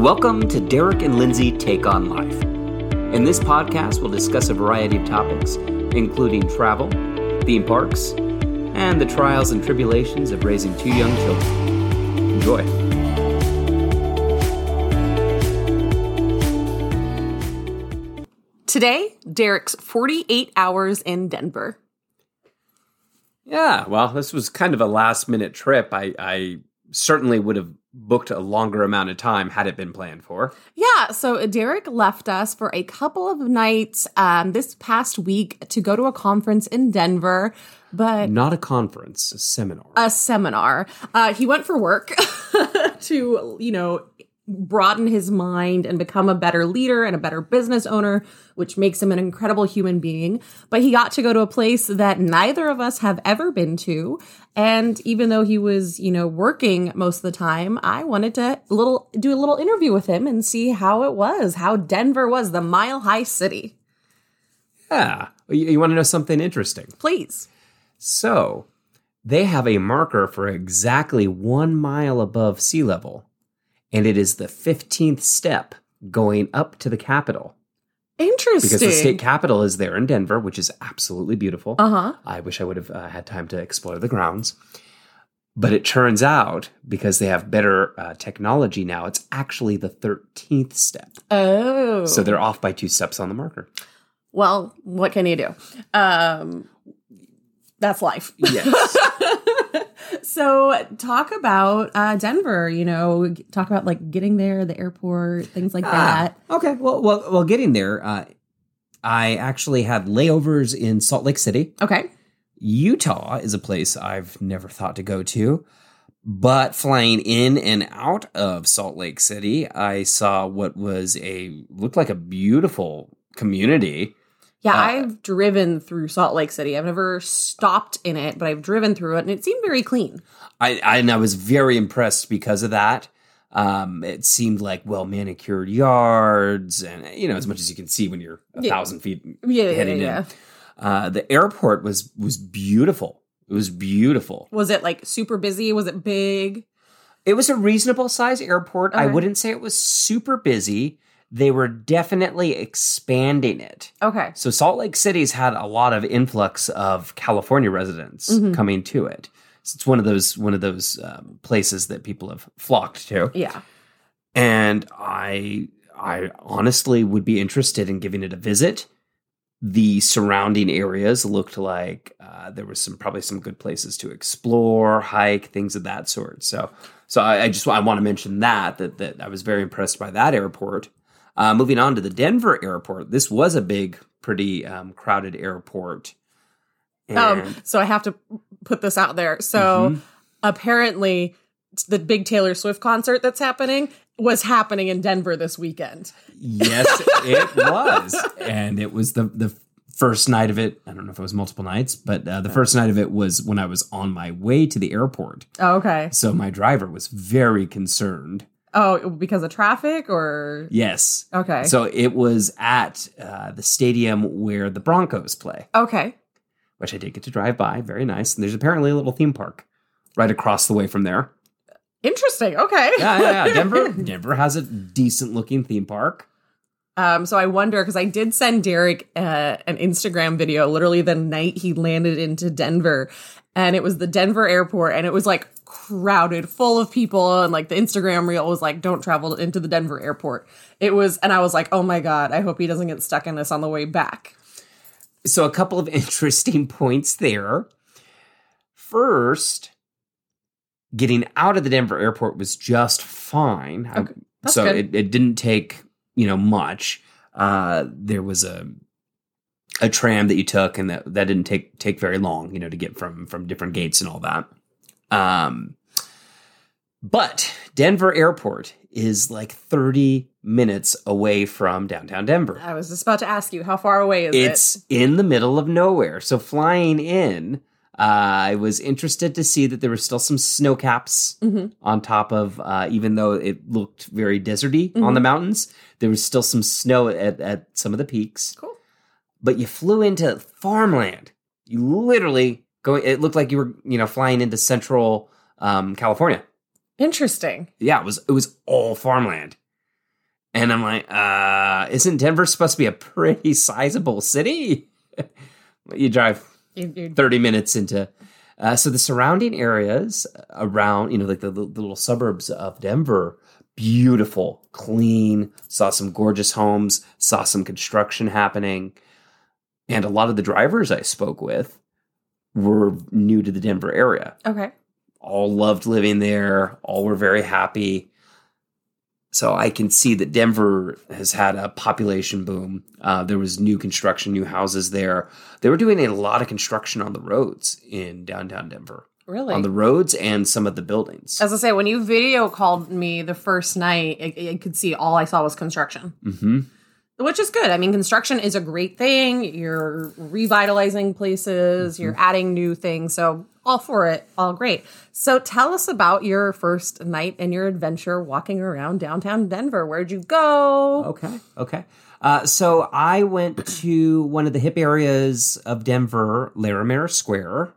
Welcome to Derrick and Lindsay Take on Life. In this podcast, we'll discuss a variety of topics, including travel, theme parks, and the trials and tribulations of raising two young children. Enjoy. Today, Derrick's 48 hours in Denver. Yeah, well, this was kind of a last minute trip. I, I certainly would have booked a longer amount of time had it been planned for. Yeah, so Derrick left us for a couple of nights um, this past week to go to a conference in Denver, but Not a conference, a seminar. a seminar. Uh, he went for work to, you know, broaden his mind and become a better leader and a better business owner, which makes him an incredible human being. But he got to go to a place that neither of us have ever been to. And even though he was, you know, working most of the time, I wanted to little do a little interview with him and see how it was, how Denver was, the mile high city. yeah. You, you want to know something interesting? Please. So, they have a marker for exactly one mile above sea level, and it is the 15th step going up to the capital. Interesting. Because the state capital is there in Denver, which is absolutely beautiful. Uh huh. I wish I would have uh, had time to explore the grounds. But it turns out, because they have better uh, technology now, it's actually the 13th step. Oh. So they're off by two steps on the marker. Well, what can you do? Um, that's life. Yes. So, talk about uh, Denver. You know, talk about like getting there, the airport, things like that. Ah, okay. Well, well, well. Getting there, uh, I actually had layovers in Salt Lake City. Okay. Utah is a place I've never thought to go to, but flying in and out of Salt Lake City, I saw what was a looked like a beautiful community. Yeah, Uh, I've driven through Salt Lake City. I've never stopped in it, but I've driven through it, and it seemed very clean. I, I and I was very impressed because of that. Um, it seemed like well manicured yards, and you know as much as you can see when you're a Yeah. thousand feet Yeah, yeah, heading yeah. in. Uh, the airport was was beautiful. It was beautiful. Was it like super busy? Was it big? It was a reasonable size airport. I wouldn't say it was super busy. They were definitely expanding it. Okay. So Salt Lake City's had a lot of influx of California residents Mhm. coming to it. So it's one of those one of those um, places that people have flocked to. Yeah. and I I honestly would be interested in giving it a visit. The surrounding areas looked like uh, there was some probably some good places to explore, hike, things of that sort. So so I, I just I want to mention that that that I was very impressed by that airport. Uh, moving on to the Denver airport, this was a big, pretty um, crowded airport. Um, so I have to put this out there. So Mhm. apparently, the big Taylor Swift concert that's happening was happening in Denver this weekend. Yes, it was, and it was the the first night of it. I don't know if it was multiple nights, but uh, the first night of it was when I was on my way to the airport. Oh, okay. So my driver was very concerned. Oh, because of traffic or Yes. okay. So it was at uh, the stadium where the Broncos play, okay. which I did get to drive by. Very nice. And there's apparently a little theme park right across the way from there. Interesting. Okay. Yeah, yeah, yeah. Denver, Denver has a decent looking theme park. Um, so I wonder because I did send Derrick uh, an Instagram video literally the night he landed into Denver, and it was the Denver airport, and it was like crowded, full of people, and like the Instagram reel was like, "Don't travel into the Denver airport." It was, and I was like, "Oh my god, I hope he doesn't get stuck in this on the way back." so a couple of interesting points there. First, getting out of the Denver airport was just fine. Okay, so it, it didn't take you know much. Uh, there was a a tram that you took, and that that didn't take take very long. You know, to get from from different gates and all that. Um, but Denver Airport is like thirty minutes away from downtown Denver. I was just about to ask you, how far away is It's it? It's in the middle of nowhere. So flying in, uh, I was interested to see that there were still some snow caps Mhm. on top of, uh, even though it looked very deserty on Mhm. the mountains, there was still some snow at, at some of the peaks. Cool. But you flew into farmland. You literally go. It looked like you were, you know, flying into central um, California. Interesting. Yeah, it was. It was all farmland. And I'm like, uh, isn't Denver supposed to be a pretty sizable city? you drive You- you- 30 minutes into. Uh, so the surrounding areas around, you know, like the, the little suburbs of Denver, beautiful, clean, saw some gorgeous homes, saw some construction happening. And a lot of the drivers I spoke with were new to the Denver area Okay. all loved living there, all were very happy. So I can see that Denver has had a population boom. Uh, there was new construction, new houses there. They were doing a lot of construction on the roads in downtown Denver, Really? on the roads and some of the buildings. As I say, when you video called me the first night, I, I could see all I saw was construction, hmm which is good. I mean, construction is a great thing. You're revitalizing places, you're adding new things. So, all for it, all great. So, tell us about your first night and your adventure walking around downtown Denver. Where'd you go? Okay. Okay. Uh, so I went to one of the hip areas of Denver, Larimer Square.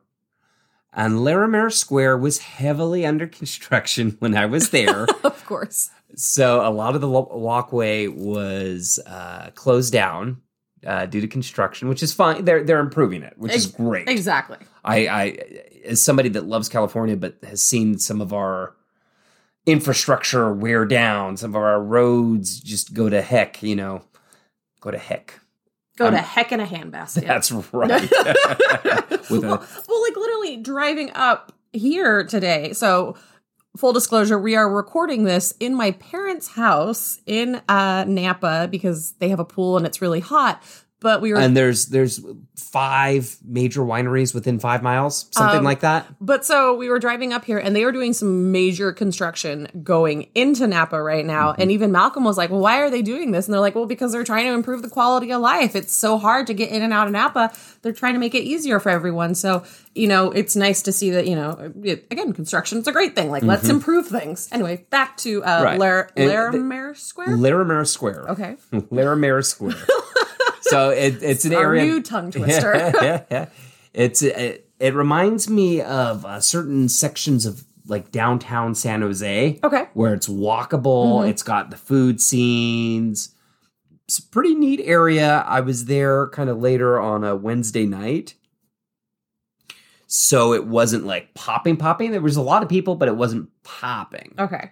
And Larimer Square was heavily under construction when I was there. Of course. So a lot of the walkway was uh, closed down uh, due to construction, which is fine. They're they're improving it, which is great. Exactly. I, I as somebody that loves California but has seen some of our infrastructure wear down, some of our roads just go to heck. You know, go to heck. Go to heck in a handbasket. That's right. With a well, like literally driving up here today. So, full disclosure, we are recording this in my parents' house in uh, Napa because they have a pool and it's really hot. But we were, and there's there's five major wineries within five miles, something Um, like that. but so we were driving up here and they were doing some major construction going into Napa right now. Mm-hmm. And even Malcolm was like, "Well, why are they doing this?" And they're like, "Well, because they're trying to improve the quality of life. It's so hard to get in and out of Napa. They're trying to make it easier for everyone." So you know, it's nice to see that you know, it, again, construction's a great thing. Like, let's improve things. Anyway, back to uh, Mm-hmm. Right. Lar- Larimer Square. Larimer Square. okay, Larimer Square. so it, it's an our area. new tongue twister. yeah, yeah. It's it, it reminds me of uh, certain sections of like downtown San Jose. Okay. Where it's walkable. Mhm. It's got the food scenes. It's a pretty neat area. I was there kind of later on a Wednesday night. So it wasn't like popping, popping. There was a lot of people, but it wasn't popping. okay,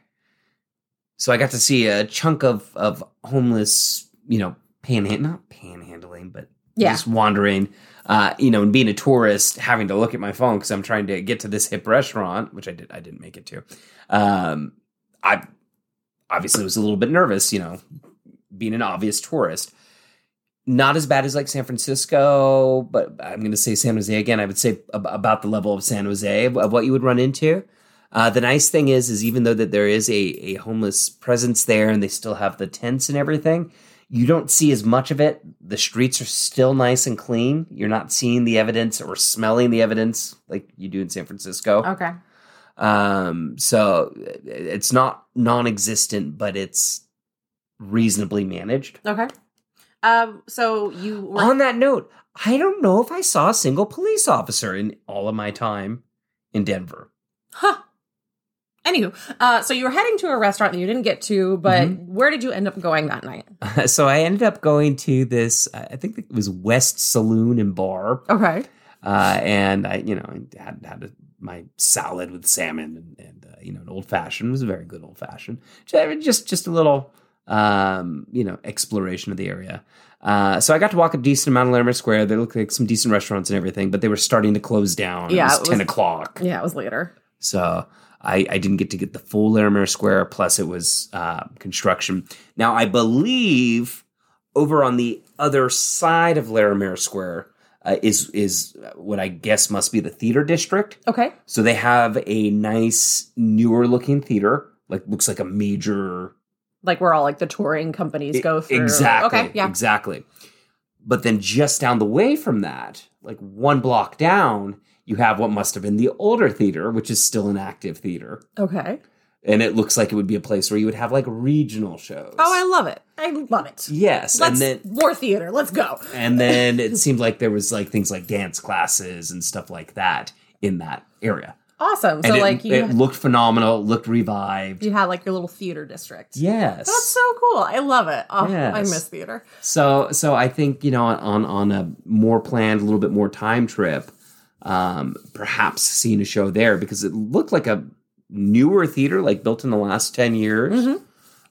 So I got to see a chunk of of homeless, you know, panhand not panhandling, but Yeah. just wandering. Uh, you know, and being a tourist, having to look at my phone because I'm trying to get to this hip restaurant, which I did. I didn't make it to. Um, I obviously was a little bit nervous. You know, being an obvious tourist. Not as bad as like San Francisco, but I'm going to say San Jose again. I would say ab- about the level of San Jose of, of what you would run into. Uh, the nice thing is, is even though that there is a, a homeless presence there, and they still have the tents and everything, you don't see as much of it. The streets are still nice and clean. You're not seeing the evidence or smelling the evidence like you do in San Francisco. okay, Um, so it's not non-existent, but it's reasonably managed. okay. Um, so you were On that note, I don't know if I saw a single police officer in all of my time in Denver. Huh. Anywho, uh, so you were heading to a restaurant that you didn't get to, but Mm-hmm. where did you end up going that night? so I ended up going to this. I think it was West Saloon and Bar, Okay. uh, and I, you know, I had had a, my salad with salmon and, and uh, you know, an old fashioned. It was a very good old fashioned. Just just a little, um, you know, exploration of the area. Uh, so I got to walk a decent amount of Larimer Square. There looked like some decent restaurants and everything, but they were starting to close down. Yeah, it was it was- ten o'clock. Yeah, it was later. So I, I didn't get to get the full Larimer Square. Plus, it was uh, construction. Now, I believe over on the other side of Larimer Square uh, is is what I guess must be the theater district. Okay. So they have a nice newer looking theater, like looks like a major Like where all like the touring companies go through. Exactly. Okay. Yeah. Exactly. But then just down the way from that, like one block down, you have what must have been the older theater, which is still an active theater. Okay. And it looks like it would be a place where you would have like regional shows. Oh, I love it. I love it. yes. Let's and then more theater. Let's go. and then it seemed like there was like things like dance classes and stuff like that in that area. Awesome. So it, like you, it looked phenomenal. Looked revived. you had like your little theater district. Yes. That's so cool. I love it. Oh, I miss theater. So so I think you know on on a more planned, a little bit more time trip, um, perhaps seeing a show there because it looked like a newer theater, like built in the last ten years. Mm-hmm.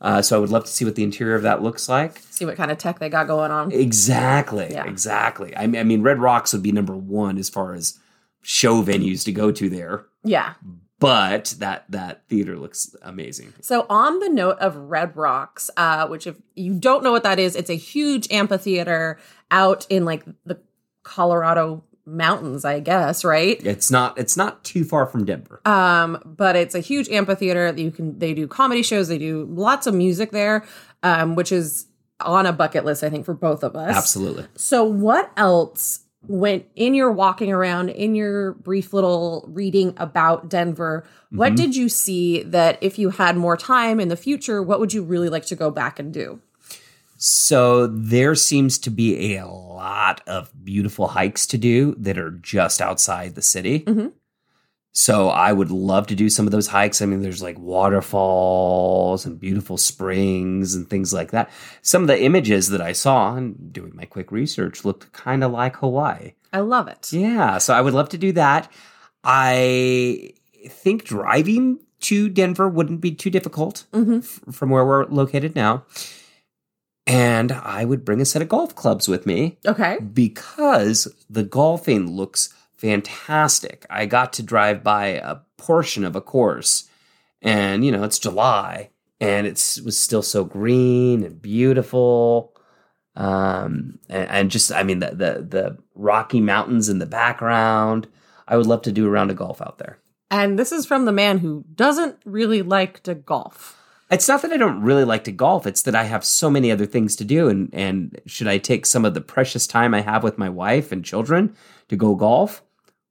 Uh, so I would love to see what the interior of that looks like. See what kind of tech they got going on. Exactly, Yeah. exactly. I mean, I mean, Red Rocks would be number one as far as show venues to go to there, Yeah. but that that theater looks amazing. So, on the note of Red Rocks, uh, which if you don't know what that is, it's a huge amphitheater out in like the Colorado mountains, I guess, right? It's not it's not too far from Denver. Um, but it's a huge amphitheater that you can. They do comedy shows. They do lots of music there, um, which is on a bucket list, I think, for both of us. Absolutely. So, what else went in your walking around, in your brief little reading about Denver? What Mhm. did you see that if you had more time in the future, what would you really like to go back and do? So there seems to be a lot of beautiful hikes to do that are just outside the city. Mhm. So I would love to do some of those hikes. I mean, there's like waterfalls and beautiful springs and things like that. Some of the images that I saw and doing my quick research looked kind of like Hawaii. I love it. Yeah, so I would love to do that. I think driving to Denver wouldn't be too difficult Mhm. f- from where we're located now. And I would bring a set of golf clubs with me Okay. because the golfing looks fantastic. I got to drive by a portion of a course, and you know, it's July and it's it was still so green and beautiful. Um, and, and just I mean the, the the Rocky Mountains in the background. I would love to do a round of golf out there. And this is from the man who doesn't really like to golf. It's not that I don't really like to golf. It's that I have so many other things to do, and and should I take some of the precious time I have with my wife and children to go golf?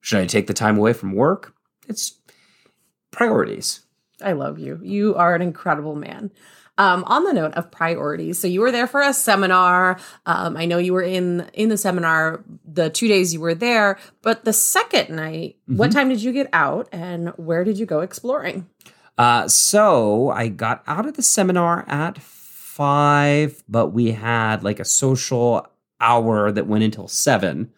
Should I take the time away from work? It's priorities. I love you. You are an incredible man. Um, on the note of priorities, so you were there for a seminar. Um, I know you were in in the seminar the two days you were there, but the second night, what time did you get out, and where did you go exploring? Uh, so I got out of the seminar at five, but we had like a social hour that went until seven,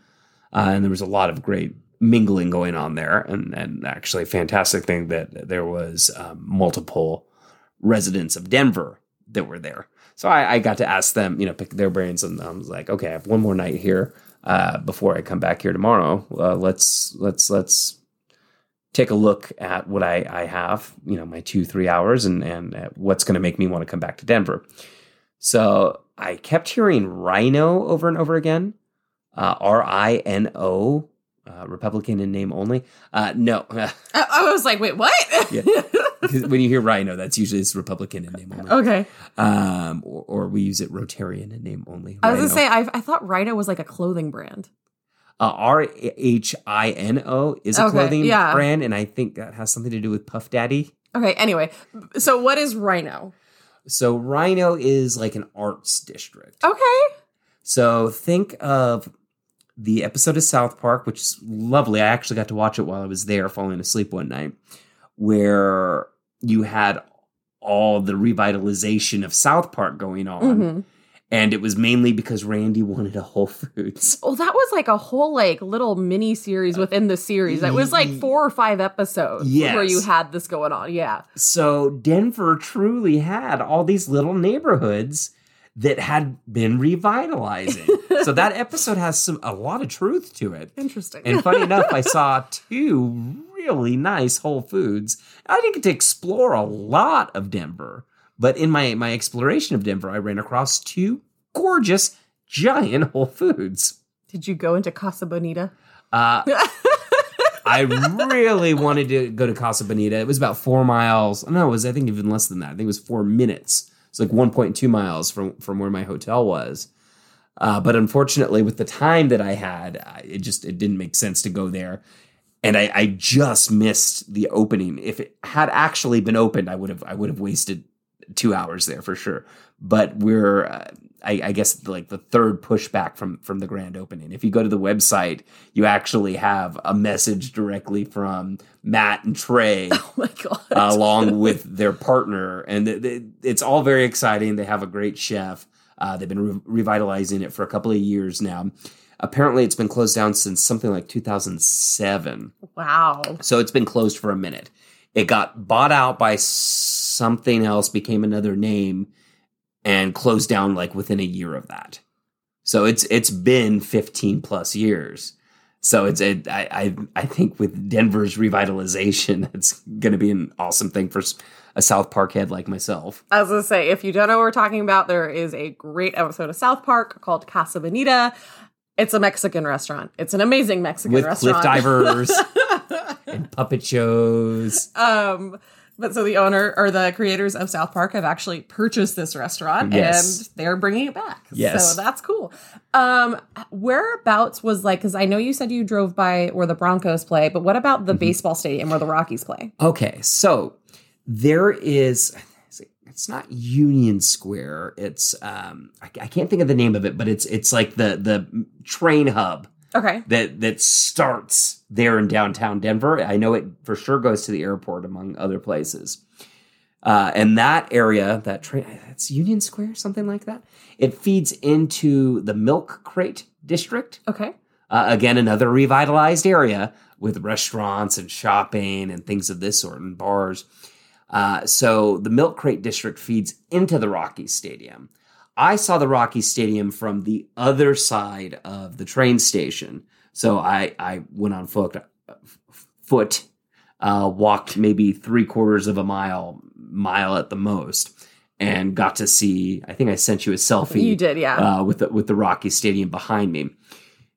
uh, and there was a lot of great mingling going on there, and and actually a fantastic thing that there was um, multiple residents of Denver that were there. So I, I got to ask them, you know, pick their brains, and I was like, okay, I have one more night here uh, before I come back here tomorrow. Uh, let's let's let's take a look at what I, I have, you know, my two, three hours and, and uh, what's going to make me want to come back to Denver. So I kept hearing Rhino over and over again. Uh, R I N O, uh, Republican in name only. Uh, no, I, I was like, wait, what? Yeah. when you hear Rhino, that's usually it's Republican in name only. okay. Um, or, or we use it Rotarian in name only. I was gonna say, I, I thought Rhino was like a clothing brand. Uh, R H I N O is a Okay, clothing yeah. brand, and I think that has something to do with Puff Daddy. Okay. Anyway, so what is Rhino? So Rhino is like an arts district. Okay. So think of the episode of South Park, which is lovely. I actually got to watch it while I was there, falling asleep one night, where you had all the revitalization of South Park going on. Mhm. And it was mainly because Randy wanted a Whole Foods. Oh, that was like a whole like little mini series within the series. That was like four or five episodes where you had this going on. Yeah. So Denver truly had all these little neighborhoods that had been revitalizing. so that episode has some a lot of truth to it. Interesting. And funny enough, I saw two really nice Whole Foods. I didn't get to explore a lot of Denver, but in my my exploration of Denver, I ran across two gorgeous giant Whole Foods. Did you go into Casa Bonita? Uh, I really wanted to go to Casa Bonita. It was about four miles. No, it was I think even less than that. I think it was four minutes. It's like 1.2 miles from from where my hotel was. Uh, but unfortunately, with the time that I had, it just it didn't make sense to go there, and I, I just missed the opening. If it had actually been opened, I would have I would have wasted two hours there for sure. But we're uh, I, I guess like the third pushback from from the grand opening. If you go to the website, you actually have a message directly from Matt and Trey Oh my god. uh, along with their partner, and th- th- it's all very exciting. They have a great chef. Uh, they've been re- revitalizing it for a couple of years now. Apparently, it's been closed down since something like 2007. wow. So it's been closed for a minute. It got bought out by something else, became another name, and closed down like within a year of that. So it's it's been 15 plus years. So it's a, I, I I think with Denver's revitalization, it's going to be an awesome thing for a South Park head like myself. As I say, if you don't know what we're talking about, there is a great episode of South Park called Casa Bonita. It's a Mexican restaurant. It's an amazing Mexican With restaurant. cliff divers and puppet shows. Um, but so the owner or the creators of South Park have actually purchased this restaurant Yes. and they're bringing it back. Yes. So that's cool. Um, whereabouts was like, because I know you said you drove by where the Broncos play, but what about Mm-hmm. the baseball stadium where the Rockies play? Okay, so there is. It's not Union Square. It's um, I, I can't think of the name of it, but it's it's like the the train hub Okay. that that starts there in downtown Denver. I know it for sure goes to the airport, among other places. Uh, and that area, that train, that's Union Square, something like that. It feeds into the Milk Crate district. Okay. Uh, again, another revitalized area with restaurants and shopping and things of this sort and bars. Uh, so the Milk Crate district feeds into the Rockies Stadium. I saw the Rocky Stadium from the other side of the train station. So I, I went on foot, uh, foot uh, walked maybe three quarters of a mile, mile at the most, and got to see. I think I sent you a selfie You did, yeah. uh, with the, with the Rocky Stadium behind me.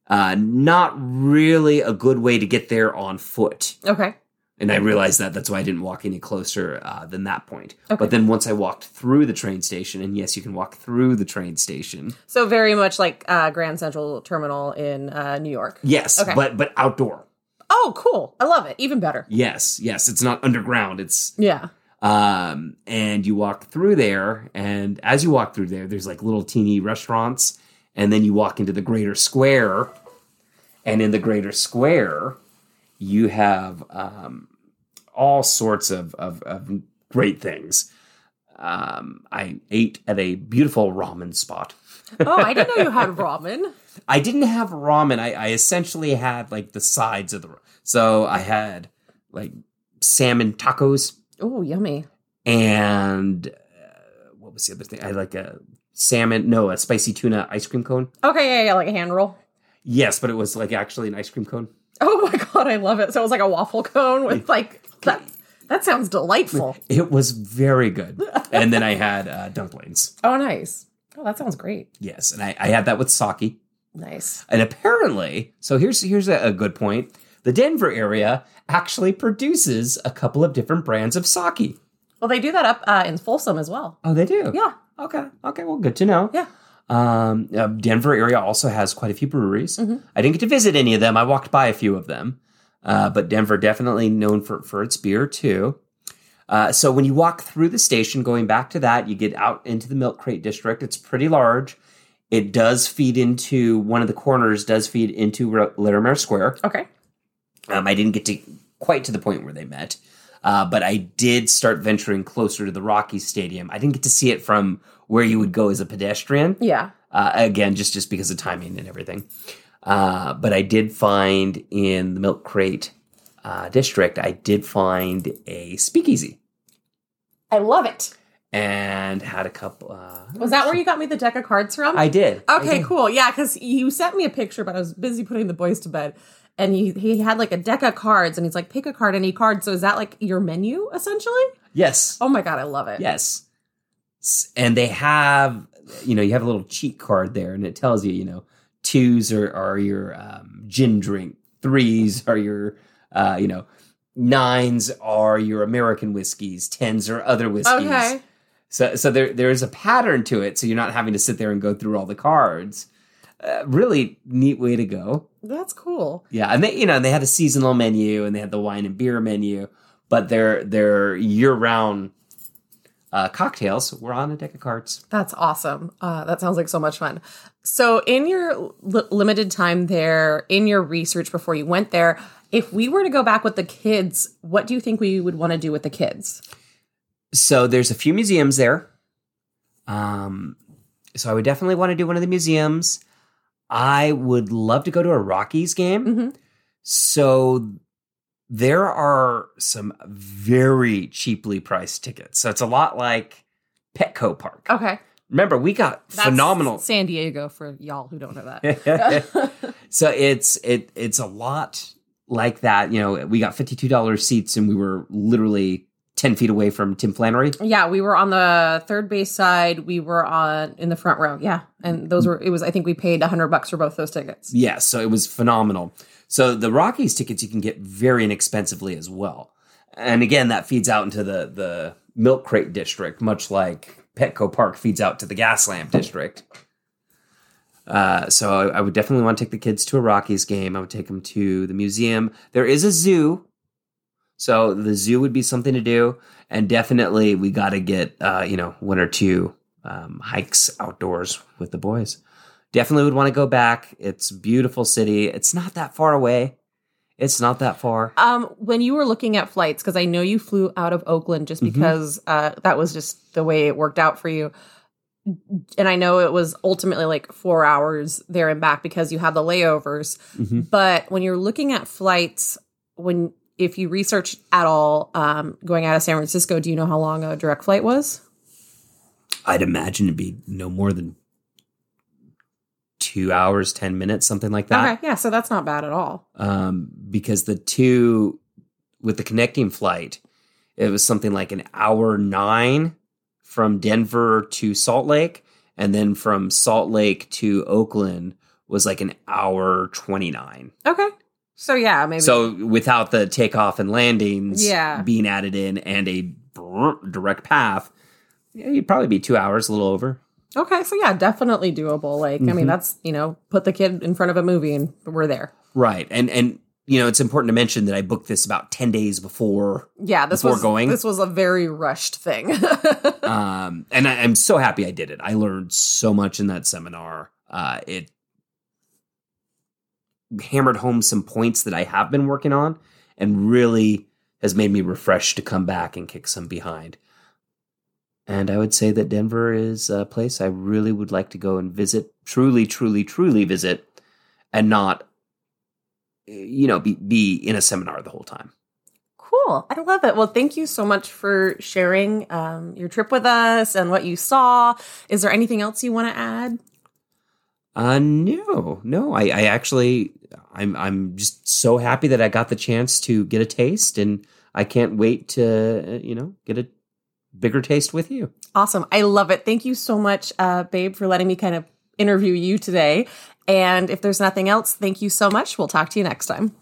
Uh, not really a good way to get there on foot, okay. And I realized that. That's why I didn't walk any closer uh, than that point. Okay. But then once I walked through the train station, and yes, you can walk through the train station. So very much like uh, Grand Central Terminal in uh, New York. Yes, Okay. but but outdoor. Oh, cool. I love it. Even better. Yes, yes, it's not underground. It's Yeah. um, and you walk through there, and as you walk through there, there's like little teeny restaurants, and then you walk into the greater square, and in the greater square, you have um, all sorts of, of of great things. Um, I ate at a beautiful ramen spot. Oh, I didn't know you had ramen. I didn't have ramen. I, I essentially had like the sides of the. So I had like salmon tacos Oh, yummy. and uh, what was the other thing? I had like a salmon, no, a spicy tuna ice cream cone. Okay, yeah, yeah, like a hand roll. Yes, but it was like actually an ice cream cone. Oh my god, I love it. So it was like a waffle cone with like that. That sounds delightful. It was very good. and then I had uh, dumplings. Oh, nice. Oh, that sounds great. Yes, and I, I had that with sake. Nice. And apparently, so here's here's a, a good point. The Denver area actually produces a couple of different brands of sake. Well, they do that up uh, in Folsom as well. Oh, they do. Yeah. Okay. Okay. Well, good to know. Yeah. Um, uh, Denver area also has quite a few breweries. I didn't get to visit any of them. I walked by a few of them, uh, but Denver definitely known for for its beer too. Uh, so when you walk through the station, going back to that, you get out into the Milk Crate district. It's pretty large. It does feed into one of the corners. Does feed into Larimer Square. Okay. Um, I didn't get to quite to the point where they met, uh, but I did start venturing closer to the Rocky Stadium. I didn't get to see it from where you would go as a pedestrian. Yeah. Uh, again, just just because of timing and everything. Uh, but I did find in the Milk Crate uh, district, I did find a speakeasy I love it. and had a couple. Uh, Was that where you got me the deck of cards from? I did. I Okay, did. cool. Yeah, because you sent me a picture, but I was busy putting the boys to bed. And he, he had like a deck of cards, and he's like, pick a card, any card. So is that like your menu essentially? Yes. Oh my god, I love it. Yes. And they have, you know, you have a little cheat card there, and it tells you, you know, twos are, are your um, gin drink, threes are your, uh, you know, nines are your American whiskeys, tens are other whiskeys. Okay. So, so there, there is a pattern to it, so you're not having to sit there and go through all the cards. Uh, really neat way to go. That's cool. Yeah, and they, you know, they had a seasonal menu and they had the wine and beer menu, but their their year round uh, cocktails were on a deck of cards. That's awesome. Uh, that sounds like so much fun. So, in your li- limited time there, in your research before you went there, if we were to go back with the kids, what do you think we would want to do with the kids? So there's a few museums there. Um, so I would definitely want to do one of the museums. I would love to go to a Rockies game. Mhm. So there are some very cheaply priced tickets. So it's a lot like Petco Park. Okay. Remember, we got That's phenomenal. San Diego for y'all who don't know that. so it's it it's a lot like that. You know, we got fifty two dollars seats, and we were literally ten feet away from Tim Flannery. yeah, we were on the third base side. We were on in the front row. Yeah, and those were it was. I think we paid a hundred bucks for both those tickets. Yeah, so it was phenomenal. So the Rockies tickets you can get very inexpensively as well. And again, that feeds out into the the milk crate district, much like Petco Park feeds out to the gas lamp district. Uh, so I, I would definitely want to take the kids to a Rockies game. I would take them to the museum. There is a zoo, so the zoo would be something to do. And definitely, we got to get uh, you know one or two um, hikes outdoors with the boys definitely would want to go back. It's a beautiful city. It's not that far away. It's not that far. Um, when you were looking at flights, because I know you flew out of Oakland just because uh, that was just the way it worked out for you. And I know it was ultimately like four hours there and back because you had the layovers. Mhm. But when you're looking at flights, when if you research at all um, going out of San Francisco, do you know how long a direct flight was? I'd imagine it'd be no more than two hours, 10 minutes, something like that. Okay, yeah, so that's not bad at all. Um, because the two, with the connecting flight, it was something like an hour nine from Denver to Salt Lake. And then from Salt Lake to Oakland was like an hour 29. Okay, so yeah, maybe. So without the takeoff and landings Yeah. being added in and a direct path, yeah, you'd probably be two hours, a little over. okay, so yeah, definitely doable. Like, I Mm-hmm. mean, that's you know, put the kid in front of a movie and we're there. Right. And and you know, it's important to mention that I booked this about 10 days before. Yeah, this Before was going? This was a very rushed thing. Um, and I, I'm so happy I did it. I learned so much in that seminar. Uh, it hammered home some points that I have been working on and really has made me refreshed to come back and kick some behind. And I would say that Denver is a place I really would like to go and visit, truly, truly, truly visit, and not, you know, be, be in a seminar the whole time. cool. I love it. Well, thank you so much for sharing um, your trip with us and what you saw. Is there anything else you want to add? Uh no, no. I, I actually I'm I'm just so happy that I got the chance to get a taste and I can't wait to uh, you know get a bigger taste with you. Awesome. I love it. Thank you so much, uh, babe, for letting me kind of interview you today. And if there's nothing else, thank you so much. We'll talk to you next time.